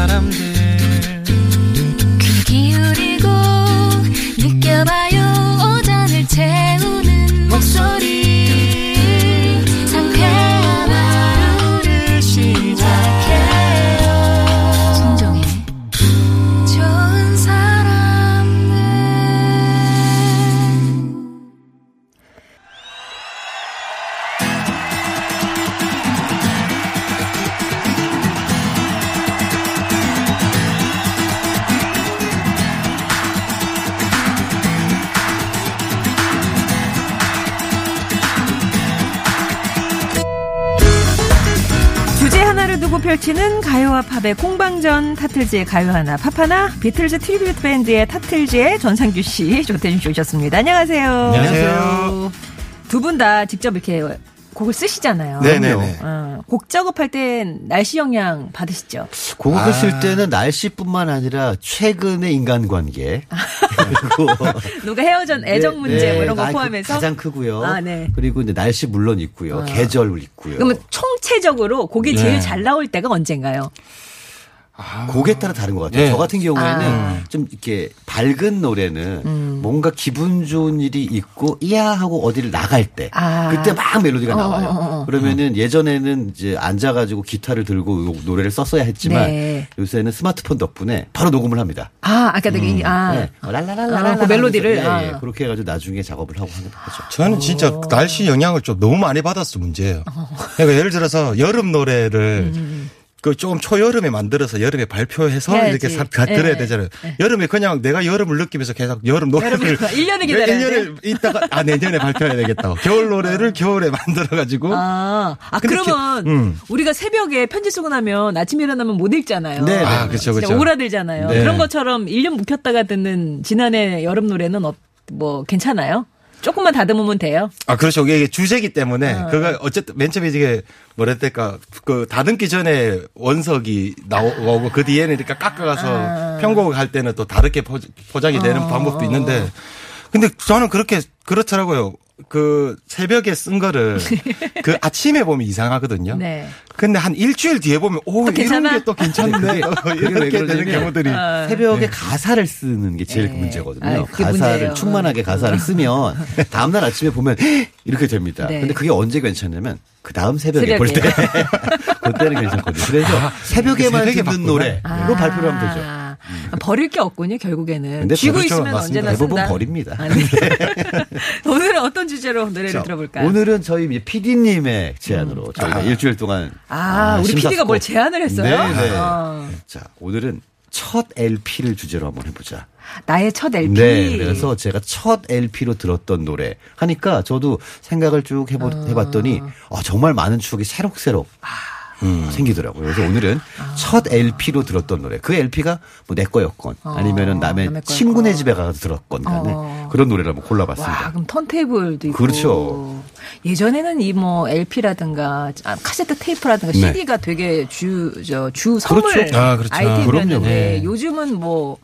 사람들 주제 하나를 두고 펼치는 가요와 팝의 공방전 타틀즈의 가요 하나 팝 하나 비틀즈 tribute 밴드의 타틀즈의 전상규 씨 조태준 씨 오셨습니다. 안녕하세요. 안녕하세요. 두 분 다 직접 이렇게 곡을 쓰시잖아요. 네네네. 어, 곡 작업할 땐 날씨 영향 받으시죠? 곡을 아. 쓸 때는 날씨뿐만 아니라 최근의 인간관계 그리고 누가 헤어전 애정 문제 뭐 이런 거 아, 그 포함해서 가장 크고요. 아, 네. 그리고 이제 날씨 물론 있고요. 계절 있고요. 그러면 총체적으로 곡이 제일 네. 잘 나올 때가 언젠가요? 곡에 따라 다른 것 같아요. 네. 저 같은 경우에는 아. 좀 이렇게 밝은 노래는 음. 뭔가 기분 좋은 일이 있고 이야 하고 어디를 나갈 때 아. 그때 막 멜로디가 어, 나와요. 어, 어, 어. 그러면은 예전에는 이제 앉아가지고 기타를 들고 노래를 썼어야 했지만 네. 요새는 스마트폰 덕분에 바로 녹음을 합니다. 아, 아까 되게 아, 네. 랄랄랄랄라 아, 그 멜로디를? 예, 예. 아. 그렇게 해가지고 나중에 작업을 하고 하는 거죠. 저는 진짜 날씨 영향을 좀 너무 많이 받았어 문제예요. 그러니까 예를 들어서 여름 노래를 그 조금 초여름에 만들어서 여름에 발표해서 해야지. 이렇게 사, 가, 예. 들어야 되잖아요. 여름에 그냥 내가 여름을 느끼면서 계속 여름 노래를 여름을 1년을 기다려야 1년을 있다가 아 내년에 발표해야 되겠다. 겨울 노래를 겨울에 만들어 가지고 아, 아 그러면 기- 음. 우리가 새벽에 편지 쓰고 나면 아침에 일어나면 못 읽잖아요. 네, 네. 아, 그렇죠, 그렇죠. 오그라들잖아요. 네. 그런 것처럼 1년 묵혔다가 듣는 지난해 여름 노래는 어, 뭐 괜찮아요? 조금만 다듬으면 돼요. 아, 그렇죠. 이게 주제기 때문에, 어. 그거 어쨌든 맨 처음에 이게 뭐라 할까, 그 다듬기 전에 원석이 나오고 그 뒤에는 이렇게 깎아가서 편곡을 할 때는 또 다르게 포- 포장이 되는 어. 방법도 있는데, 근데 저는 그렇게, 그렇더라고요. 그 새벽에 쓴 거를 그 아침에 보면 이상하거든요. 네. 근데 한 일주일 뒤에 보면 오 또? 이런 게 또 괜찮네 왜 이렇게 되는 경우들이 새벽에 가사를 쓰는 게 제일 네. 문제거든요. 아유, 가사를 문제예요. 충만하게 가사를 쓰면 다음 날 아침에 보면 이렇게 됩니다. 네. 근데 그게 언제 괜찮냐면 그 다음 새벽에 볼 때. 새벽에. 그때는 괜찮거든요. 그래서 새벽에만 새벽에 듣는 바꾸나? 노래로 발표를 하면 되죠. 아, 버릴 게 없군요, 결국에는. 쥐고 그렇죠. 있으면. 언제나 대부분 쓴다. 버립니다. 아, 네. 오늘은 어떤 주제로 노래를 자, 들어볼까요? 오늘은 저희 PD님의 제안으로 저희가 일주일 동안 아, 우리 심사숙고- PD가 뭘 제안을 했어요? 네, 네. 어. 자, 오늘은 첫 LP를 주제로 한번 해보자. 나의 첫 LP. 네, 그래서 제가 첫 LP로 들었던 노래 하니까 저도 생각을 쭉 해보, 어. 해봤더니 아, 정말 많은 추억이 새록새록 음, 생기더라고요. 그래서 오늘은 아. 첫 LP로 들었던 노래. 그 LP가 뭐 내 거였건 아니면은 남의, 어, 남의. 친구네 집에 가서 들었건 간에 어. 그런 노래를 한번 골라봤습니다. 와, 그럼 턴테이블도 있고. 그렇죠. 예전에는 이 뭐 LP라든가 아, 카세트 테이프라든가 네. CD가 되게 주, 저, 주 선물 그렇죠. 아, 그렇죠. 아이템이었는데 그럼요. 네. 요즘은 뭐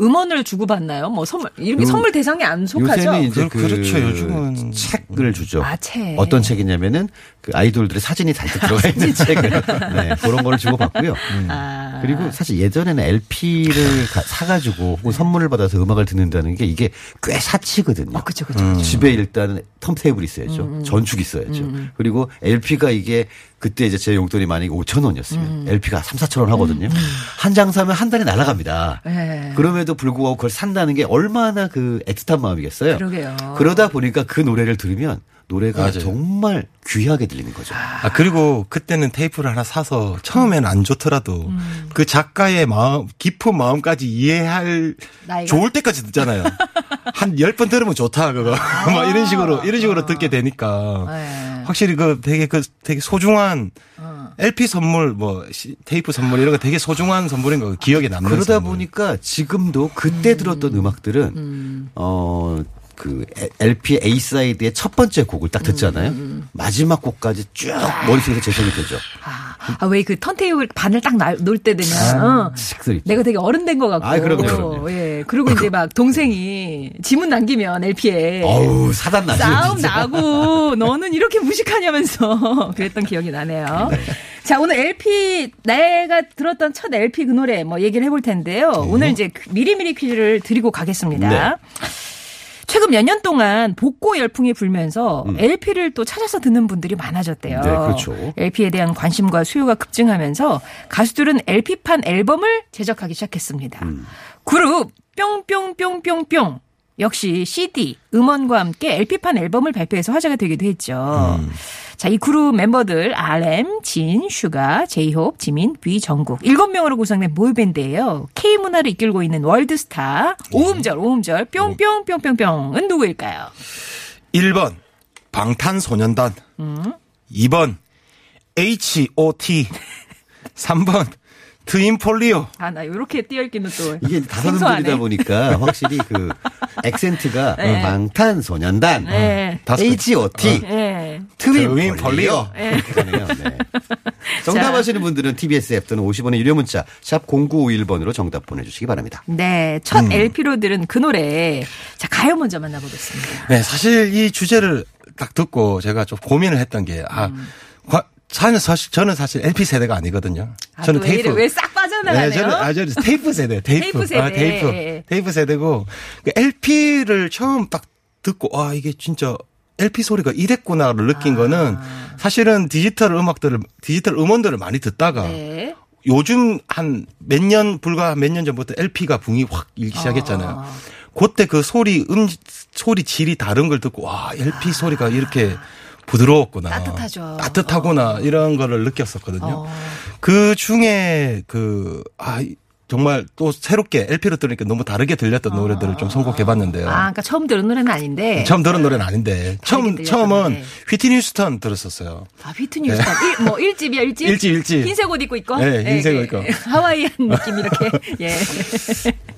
음원을 주고받나요? 뭐 선물, 이렇게 요- 선물 대상에 안 속하죠? 요새는 이제 그- 그 그렇죠. 요즘은. 책을 주죠. 아, 책. 어떤 책이냐면은 그 아이돌들의 사진이 잔뜩 들어가 있는 책을 네, 그런 거를 주고 받고요. 아. 그리고 사실 예전에는 LP를 사가지고 혹은 선물을 받아서 음악을 듣는다는 게 이게 꽤 사치거든요. 어, 그쵸, 그쵸. 그쵸. 집에 일단은 턴테이블 있어야죠. 전축 있어야죠. 그리고 LP가 이게 그때 이제 제 용돈이 만약에 5천 원이었으면 LP가 3, 4천 원 하거든요. 한 장 사면 한 달에 날아갑니다. 네. 그럼에도 불구하고 그걸 산다는 게 얼마나 그 애틋한 마음이겠어요. 그러게요. 그러다 보니까 그 노래를 들으면 노래가 맞아요. 정말 귀하게 들리는 거죠. 아, 그리고 그때는 테이프를 하나 사서 처음에는 안 좋더라도 음. 그 작가의 마음, 깊은 마음까지 이해할 나이가? 좋을 때까지 듣잖아요. 한열번 들으면 좋다, 그거. 막 이런 식으로, 이런 식으로 듣게 되니까. 아. 네. 확실히 그 되게 그 되게 소중한 어. LP 선물 뭐 시- 테이프 선물 이런 거 되게 소중한 선물인 거 기억에 남는 그러다 선물. 보니까 지금도 그때 들었던 음 악들은 어. 그 LP A side의 첫 번째 곡을 딱 듣잖아요. 마지막 곡까지 쭉 머릿속에서 재생이 되죠. 아, 왜 그 턴테이블 바늘을 딱 놓을 때 되면 어, 식들이 내가 되게 어른 된 것 같고. 아, 그럼요, 그럼요. 예. 그리고 이제 막 동생이 지문 남기면 LP에 어우 사단 나죠. 싸움 진짜. 나고 너는 이렇게 무식하냐면서 그랬던 기억이 나네요. 자 오늘 LP 내가 들었던 첫 LP 그 노래 뭐 얘기를 해볼 텐데요. 오늘 이제 그 미리미리 퀴즈를 드리고 가겠습니다. 네. 최근 몇 년 동안 복고 열풍이 불면서 LP를 또 찾아서 듣는 분들이 많아졌대요. 네, 그렇죠. LP에 대한 관심과 수요가 급증하면서 가수들은 LP판 앨범을 제작하기 시작했습니다. 그룹 뿅뿅뿅뿅뿅 역시 CD, 음원과 함께 LP판 앨범을 발표해서 화제가 되기도 했죠. 자, 이 그룹 멤버들 RM, 진, 슈가, 제이홉, 지민, 뷔, 정국 일곱 명으로 구성된 보이밴드예요. K 문화를 이끌고 있는 월드스타 오음절 오음절 뿅뿅뿅뿅뿅은 누구일까요? 1번 방탄소년단. 2번 H.O.T. 3번 트윈 폴리오. 아, 나 이렇게 띄어 읽기는 또 이게 다섯 생소하네. 음들이다 보니까 확실히 그 액센트가 네. 방탄소년단, 네. 다섯 H.O.T. 예. 트윈폴리오. 이렇게 가네요. 네. 정답 아시는 분들은 TBS 앱 또는 50원의 유료 문자 샵 0951번으로 정답 보내주시기 바랍니다. 네, 첫 LP로 들은 그 노래. 자, 가요 먼저 만나보겠습니다. 네, 사실 이 주제를 딱 듣고 제가 좀 고민을 했던 게, 아, 과- 저는 사실, 저는 사실 LP 세대가 아니거든요. 아, 저는? 테이프. 왜 싹 빠져나가네요? 네, 저는, 아, 저는 테이프 세대, 테이프. 테이프 세대. 아, 테이프. 테이프 세대고, 그 LP를 처음 딱 듣고, 아, 이게 진짜 LP 소리가 이랬구나를 느낀 아. 거는 사실은 디지털 음악들을, 디지털 음원들을 많이 듣다가 네. 요즘 한 몇 년, 불과 몇 년 전부터 LP가 붕이 확 일기 시작했잖아요. 아. 그때 그 소리, 음, 소리 질이 다른 걸 듣고, 와, LP 소리가 이렇게 부드러웠구나. 따뜻하죠. 따뜻하구나. 이런 거를 느꼈었거든요. 어. 그 중에 그, 아, 이- 정말 또 새롭게 LP로 들으니까 너무 다르게 들렸던 노래들을 좀 선곡해 봤는데요. 아, 그러니까 처음 들은 노래는 아닌데. 처음 들은 노래는 아닌데. 처음, 처음은 노래. 휘트니 휴스턴 들었었어요. 아, 휘트니 휴스턴. 일, 뭐, 일집이야 일집 일집, 일집. 흰색 옷 입고 있고. 네, 흰색 옷 입고. 하와이안 느낌 이렇게. 예.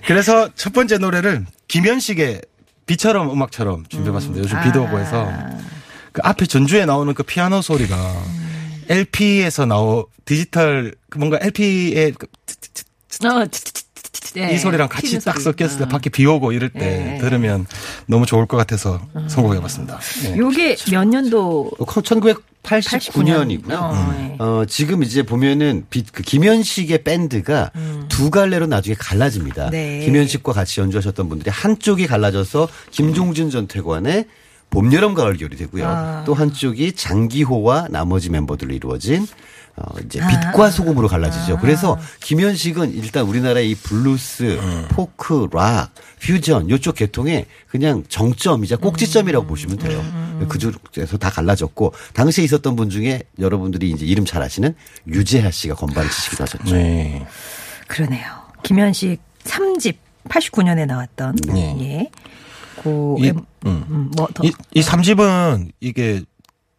그래서 첫 번째 노래를 김현식의 비처럼 음악처럼 준비해봤습니다. 요즘 비도 오고 해서 그 앞에 전주에 나오는 그 피아노 소리가 LP에서 나오 디지털 그 뭔가 LP의 그 어. 예. 이 소리랑 같이 딱 소리. 섞였을 때 어. 밖에 비 오고 이럴 때 네. 들으면 너무 좋을 것 같아서 선곡해봤습니다. 네. 요게 몇 년도 1989년이고요. 어, 예. 어, 지금 이제 보면은 비- 그 김현식의 밴드가 두 갈래로 나중에 갈라집니다. 음. 네. 김현식과 같이 연주하셨던 분들이 한쪽이 갈라져서 김종준 전태관의 봄, 여름, 가을, 겨울이 되고요. 아. 또 한쪽이 장기호와 나머지 멤버들로 이루어진 어, 이제 아. 빛과 소금으로 갈라지죠. 그래서 김현식은 일단 우리나라의 이 블루스, 포크, 락, 퓨전 요쪽 계통의 그냥 정점이자 꼭지점이라고 보시면 돼요. 그중에서 다 갈라졌고 당시에 있었던 분 중에 여러분들이 이제 이름 잘 아시는 유재하 씨가 건반을 치시기도 하셨죠. 네. 그러네요. 김현식 3집 89년에 나왔던. 네. 예. 그, 이, 엠- 음. 음, 뭐 더. 이, 이 3집은 이게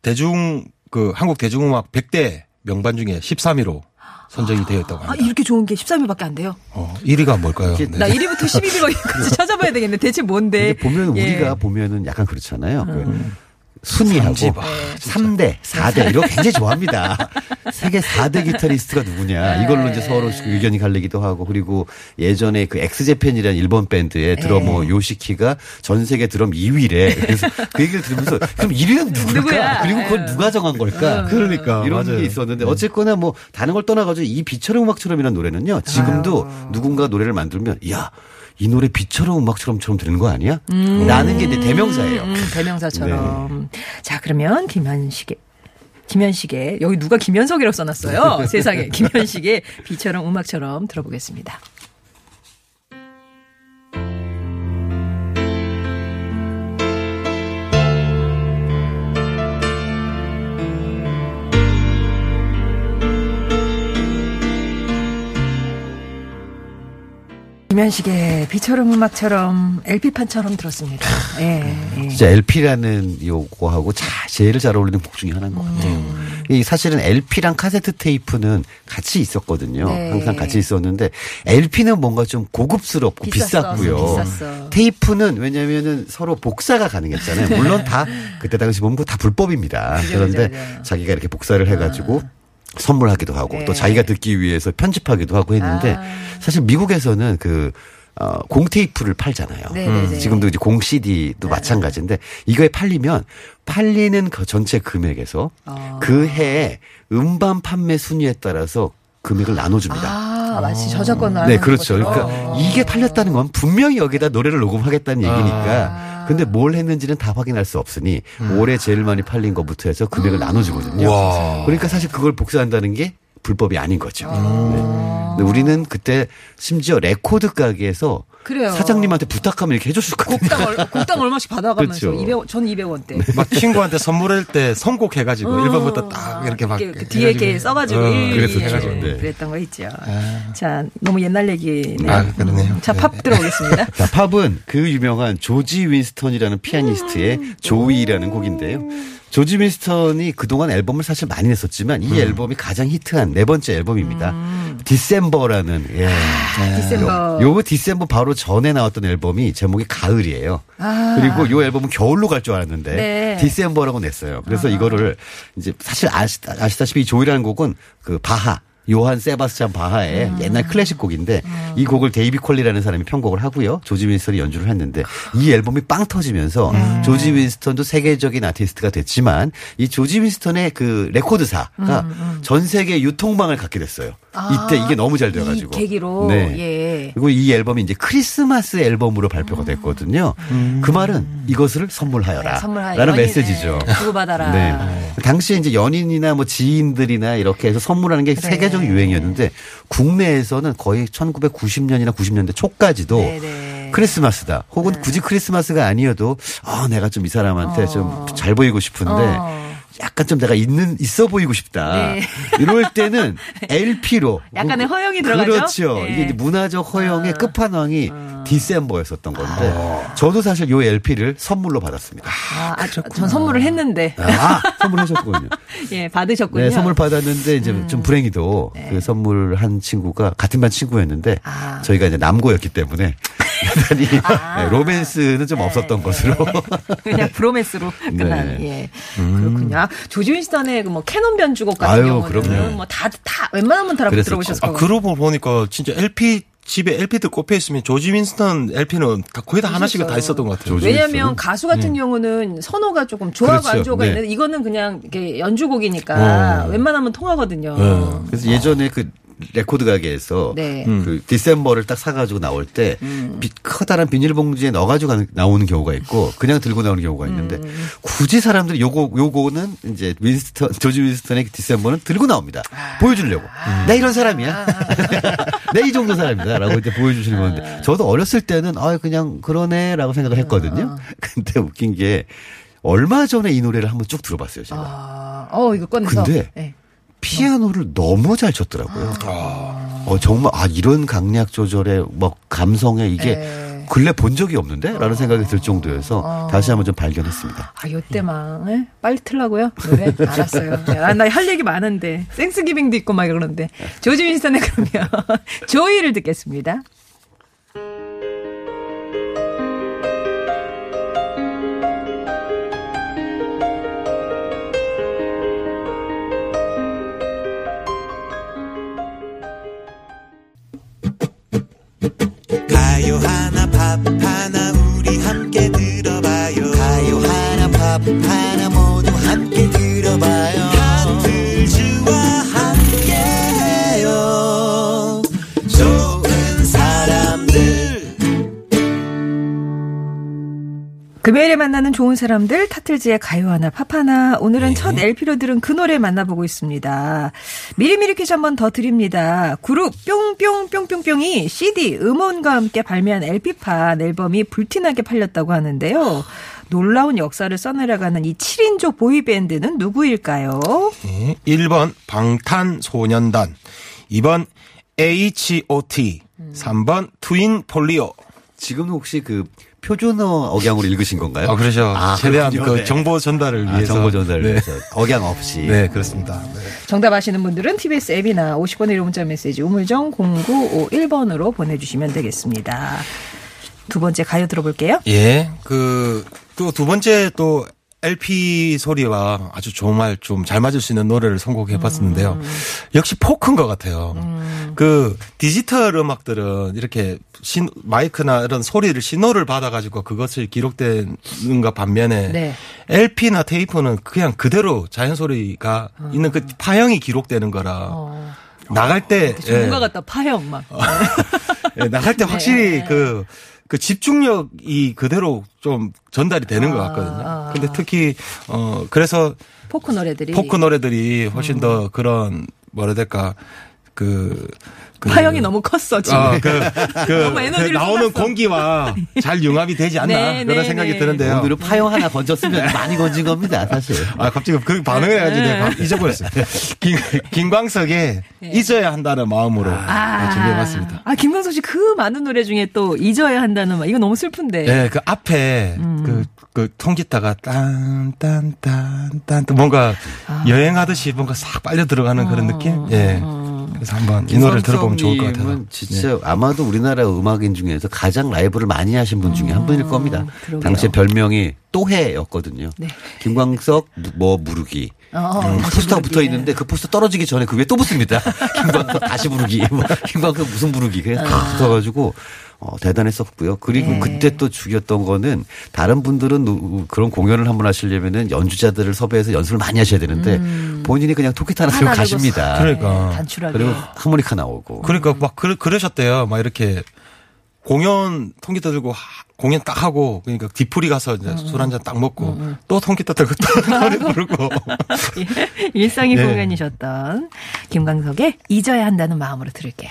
대중 그 한국 대중음악 100대 명반 중에 13위로 선정이 되어 있다고 아, 합니다. 이렇게 좋은 게 13위밖에 안 돼요? 어, 1위가 뭘까요? 네. 나 1위부터 12위까지 찾아봐야 되겠네. 대체 뭔데? 근데 보면 예. 우리가 보면은 약간 그렇잖아요. 그 순위하고 삼집, 아, 3대, 4대 이런 거 굉장히 좋아합니다. 세계 4대 기타리스트가 누구냐 이걸로 이제 서로 의견이 갈리기도 하고 그리고 예전에 그 엑스제팬이라는 일본 밴드의 드러머 요시키가 전 세계 드럼 2위래. 그래서 그 얘기를 들으면서 그럼 1위는 누굴까? 누구야? 그리고 그걸 누가 정한 걸까? 그러니까, 이런 맞아요. 게 있었는데 어쨌거나 뭐 다른 걸 떠나가지고 이 비처럼 음악처럼이라는 노래는요 지금도 누군가 노래를 만들면 야. 이 노래 비처럼 음악처럼처럼 들리는 거 아니야? 라는 게 이제 대명사예요. 음, 대명사처럼. 자, 그러면 김현식의 김현식의 여기 누가 김현석이라고 써놨어요? 세상에 김현식의 비처럼 음악처럼 들어보겠습니다. 김현식의 비처럼 음악처럼 LP판처럼 들었습니다. 예, 예. 진짜 LP라는 요거하고 자, 제일 잘 어울리는 곡 중에 하나인 것 같아요. 이 사실은 LP랑 카세트 테이프는 같이 있었거든요. 네. 항상 같이 있었는데 LP는 뭔가 좀 고급스럽고 비쌌어, 비쌌고요. 비쌌어. 테이프는 왜냐면은 서로 복사가 가능했잖아요. 물론 다 그때 당시 보면 다 불법입니다. 그죠, 그런데 그죠. 자기가 이렇게 복사를 해가지고 선물하기도 하고 네. 또 자기가 듣기 위해서 편집하기도 하고 했는데 아. 사실 미국에서는 그 어, 공 테이프를 팔잖아요. 네, 네, 네. 지금도 이제 공 CD도 마찬가지인데 이거에 팔리면 팔리는 그 전체 금액에서 아. 그 해에 음반 판매 순위에 따라서 금액을 나눠줍니다. 아, 마치 저작권 나누는 네, 그렇죠. 것처럼. 그러니까 이게 팔렸다는 건 분명히 여기다 노래를 녹음하겠다는 얘기니까. 근데 뭘 했는지는 다 확인할 수 없으니 올해 제일 많이 팔린 것부터 해서 금액을 나눠주거든요. 와. 그러니까 사실 그걸 복사한다는 게 불법이 아닌 거죠. 네. 근데 우리는 그때 심지어 레코드 가게에서 그래요. 사장님한테 부탁하면 이렇게 해줬었거든요. 곡당, 얼, 곡당 얼마씩 받아가면서 그렇죠. 200, 전 200원대. 막 친구한테 선물할 때 선곡해가지고 1번부터 딱 이렇게 막. 그 뒤에 이렇게 써가지고 어, 일 그랬었죠. 해가지고 네. 그랬던 거 있죠. 자, 너무 옛날 얘기네요. 아, 그러네요. 자, 팝 들어보겠습니다. 자, 팝은 그 유명한 조지 윈스턴이라는 피아니스트의 Joy라는 곡인데요. 조지 윈스턴이 그동안 앨범을 사실 많이 냈었지만 이 앨범이 가장 히트한 네 번째 앨범입니다. December라는 예. December. 요 December 바로 전에 나왔던 앨범이 제목이 가을이에요. 그리고 요 앨범은 겨울로 갈 줄 알았는데 네. December라고 냈어요. 그래서 이거를 이제 사실 아시, 아시다시피 이 Joy라는 곡은 그 바하 요한 세바스찬 바하의 옛날 클래식 곡인데 이 곡을 데이비 콜리라는 사람이 편곡을 하고요. 조지 윈스턴이 연주를 했는데 이 앨범이 빵 터지면서 조지 윈스턴도 세계적인 아티스트가 됐지만 이 조지 윈스턴의 그 레코드사가 전 세계 유통망을 갖게 됐어요. 이때 이게 너무 잘 돼가지고. 이 계기로 네. 예. 그리고 이 앨범이 이제 크리스마스 앨범으로 발표가 됐거든요. 그 말은 이것을 선물하여라. 네, 선물하여. 라는 연인, 메시지죠. 네, 주고 받아라. 네. 당시에 이제 연인이나 뭐 지인들이나 이렇게 해서 선물하는 게 세계적 유행이었는데 국내에서는 거의 1990년이나 90년대 초까지도 네, 네. 크리스마스다. 혹은 굳이 크리스마스가 아니어도 아, 내가 좀 이 사람한테 좀잘 보이고 싶은데 어. 약간 좀 내가 있는 있어 보이고 싶다. 네. 이럴 때는 LP로 약간의 허영이 들어가죠? 그렇죠. 네. 이게 이제 문화적 허영의 아. 끝판왕이 디셈버였었던 건데 저도 사실 요 LP를 선물로 받았습니다. 아, 아, 전 선물을 했는데. 아, 선물하셨군요. 예, 받으셨군요. 음. 네, 선물 받았는데 이제 좀 불행히도 그 선물한 친구가 같은 반 친구였는데 아. 저희가 이제 남고였기 때문에 대단히 아. 네, 로맨스는 좀 없었던 것으로. 그냥 브로맨스로 끝난 네. 예 그렇군요. 아, 조지 윈스턴의 그뭐 캐논 변주곡 같은 아유, 경우는 그럼요. 뭐 다 다 웬만하면 다. 들어보셨을 아, 거예요. 그러고 보니까 진짜 LP 집에 LP들 꼽혀 있으면 조지 윈스턴 LP는 다 거의 다 하나씩은 다 있었던 것 같아요. 왜냐하면? 가수 같은 경우는 선호가 조금 좋아하고 그렇죠. 안 좋아가 네. 있는데 이거는 그냥 이렇게 연주곡이니까 어. 웬만하면 통하거든요. 네. 그래서 예전에 그 레코드 가게에서 네. 그 December를 딱 사가지고 나올 때 비- 커다란 비닐봉지에 넣어가지고 나오는 경우가 있고 그냥 들고 나오는 경우가 있는데 굳이 사람들이 요거 요거는 이제 윈스턴 조지 윈스턴의 December는 들고 나옵니다. 보여주려고. 내 이런 사람이야. 내 이 정도 사람이다라고 이제 보여주시는 건데 저도 어렸을 때는 아 그냥 그러네라고 생각을 했거든요. 근데 웃긴 게 얼마 전에 이 노래를 한번 쭉 들어봤어요 제가. 아, 어 이거 꺼내서. 근데 네. 피아노를 너무 잘 쳤더라고요. 어, 정말, 아, 이런 강약 조절에, 뭐, 감성에 이게 네. 근래 본 적이 없는데? 라는 생각이 들 정도여서 다시 한번 좀 발견했습니다. 아, 요때만, 예? 빨리 틀라고요? 노래? 알았어요. 아, 나 할 얘기 많은데. 생스기빙도 있고 막 그러는데. 조지 윈스턴의 그러면, 조이를 듣겠습니다. 만나는 좋은 사람들 타틀즈의 가요 하나 팝 하나 오늘은 첫 LP로 들은 그 노래 만나보고 있습니다. 미리미리 퀴즈 한번 더 드립니다. 그룹 뿅뿅뿅뿅뿅이 CD 음원과 함께 발매한 LP판 앨범이 불티나게 팔렸다고 하는데요. 놀라운 역사를 써내려가는 이 7인조 보이밴드는 누구일까요? 네. 1번 방탄소년단, 2번 H.O.T, 3번 트윈 폴리오. 지금 혹시 그 표준어 억양으로 읽으신 건가요? 아, 그러죠. 아, 최대한 그렇군요. 그 네. 정보 전달을 아, 위해서. 정보 전달을 네. 위해서 억양 없이. 네, 그렇습니다. 네. 정답 아시는 분들은 TBS 앱이나 50번의 1호 문자 메시지 우물정 0951번으로 보내주시면 되겠습니다. 두 번째 가요 들어볼게요. 예, 그, 또 두 번째 또 LP 소리와 아주 정말 좀 잘 맞을 수 있는 노래를 선곡해 봤었는데요. 음. 역시 포크인 것 같아요. 그 디지털 음악들은 이렇게 신, 마이크나 이런 소리를 신호를 받아가지고 그것을 기록되는가 반면에 네. LP나 테이프는 그냥 그대로 자연 소리가 있는 그 파형이 기록되는 거라 어, 나갈 때 전문가 예. 같다 파형 막. 예, 나갈 때 확실히 네. 그, 그 집중력이 그대로 좀 전달이 되는 것 같거든요. 아. 근데 특히, 어, 그래서 포크 노래들이 포크 노래들이 훨씬 음. 더 그런, 뭐라 해야 될까, 그, 그 파형이 너무 컸어 지금. 어, 그, 그, 너무 그 에너지를 나오는 쏟았어. 공기와 잘 융합이 되지 않나 네, 그런 네, 생각이 네. 드는데요. 오늘은 파형 하나 건졌으면 많이 건진 겁니다, 사실. 아, 갑자기 그 반응을 해가지고 네. 내가 잊어버렸어요. 김, 김광석의 잊어야 한다는 마음으로 네, 준비해봤습니다. 아 김광석 씨 그 많은 노래 중에 또 잊어야 한다는 말 이거 너무 슬픈데. 예, 그 앞에 음. 그, 그 통기타가 딴, 딴, 딴, 딴, 또 뭔가 아. 여행하듯이 뭔가 싹 빨려 들어가는 그런 느낌? 예. 음. 그래서 한번 이 노래를 들어보면 좋을 것 같아요. 진짜 아마도 우리나라 음악인 중에서 가장 라이브를 많이 하신 분 중에 한 분일 겁니다. 음. 당시에 별명이 또해였거든요. 네. 김광석 무- 뭐 무르기. 어, 음, 다시 포스터가 부르기. 붙어 있는데 그 포스터 떨어지기 전에 그 위에 또 붙습니다. 김광석 다시 부르기. 뭐 김광석 무슨 부르기. 그래서 다 붙어가지고 어, 대단했었고요. 그리고 네. 그때 또 죽였던 거는 다른 분들은 노- 그런 공연을 한번 하시려면은 연주자들을 섭외해서 연습을 많이 하셔야 되는데 본인이 그냥 토끼타 하나 들고 음. 가십니다. 그러니까. 네, 단출하게. 그리고 하모니카 나오고. 그러니까 막 그러, 그러셨대요. 막 이렇게 공연 통기타 들고 하- 공연 딱 하고 그러니까 뒤풀이 가서 이제 술한 잔 딱 먹고 또 통기타 들고 또 노래 부르고 일상의 네. 공연이셨던 김광석의 잊어야 한다는 마음으로 들을게요.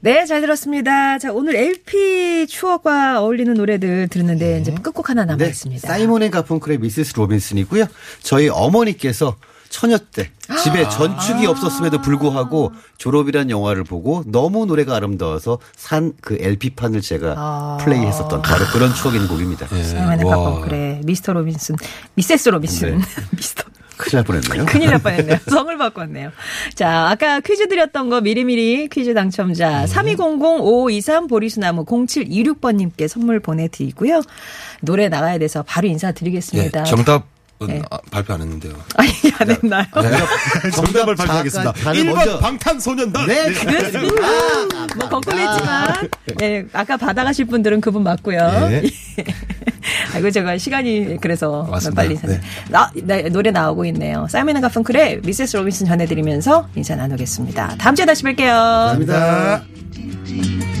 네, 잘 들었습니다. 자, 오늘 LP 추억과 어울리는 노래들 들었는데 이제 끝곡 하나 남아 네, 있습니다. 사이먼 앤 가펑클의 미세스 로빈슨이고요. 저희 어머니께서 처녀 때 집에 전축이 없었음에도 불구하고 졸업이란 영화를 보고 너무 노래가 아름다워서 산 그 LP판을 제가 아. 플레이했었던 바로 그런 있는 곡입니다. 사이먼 와. 가펑 그래 미스터 로빈슨 미세스 로빈슨 네. 미스터 큰일 날 뻔했네요. 큰일 날 뻔했네요. 성을 바꿨네요. 자, 아까 퀴즈 드렸던 거 미리미리 퀴즈 당첨자 3200-5523 보리수나무 0726번님께 선물 보내드리고요. 노래 나가야 돼서 바로 예, 인사드리겠습니다. 정답은 네. 아, 발표 안 했는데요. 아니, 안 했나요? 정답을 발표하겠습니다. 잠깐, 다들 1번 먼저- 방탄소년단. 네, 그렇습니다. 뭐 거꾸로 했지만 네, 아까 받아가실 분들은 그분 맞고요. 네. 아이고 제가 시간이 그래서 맞습니다. 빨리. 네. 나, 네, 노래 나오고 있네요. 사이먼 가펑클의 미세스 로빈슨 전해드리면서 인사 나누겠습니다. 다음 주에 다시 뵐게요. 감사합니다.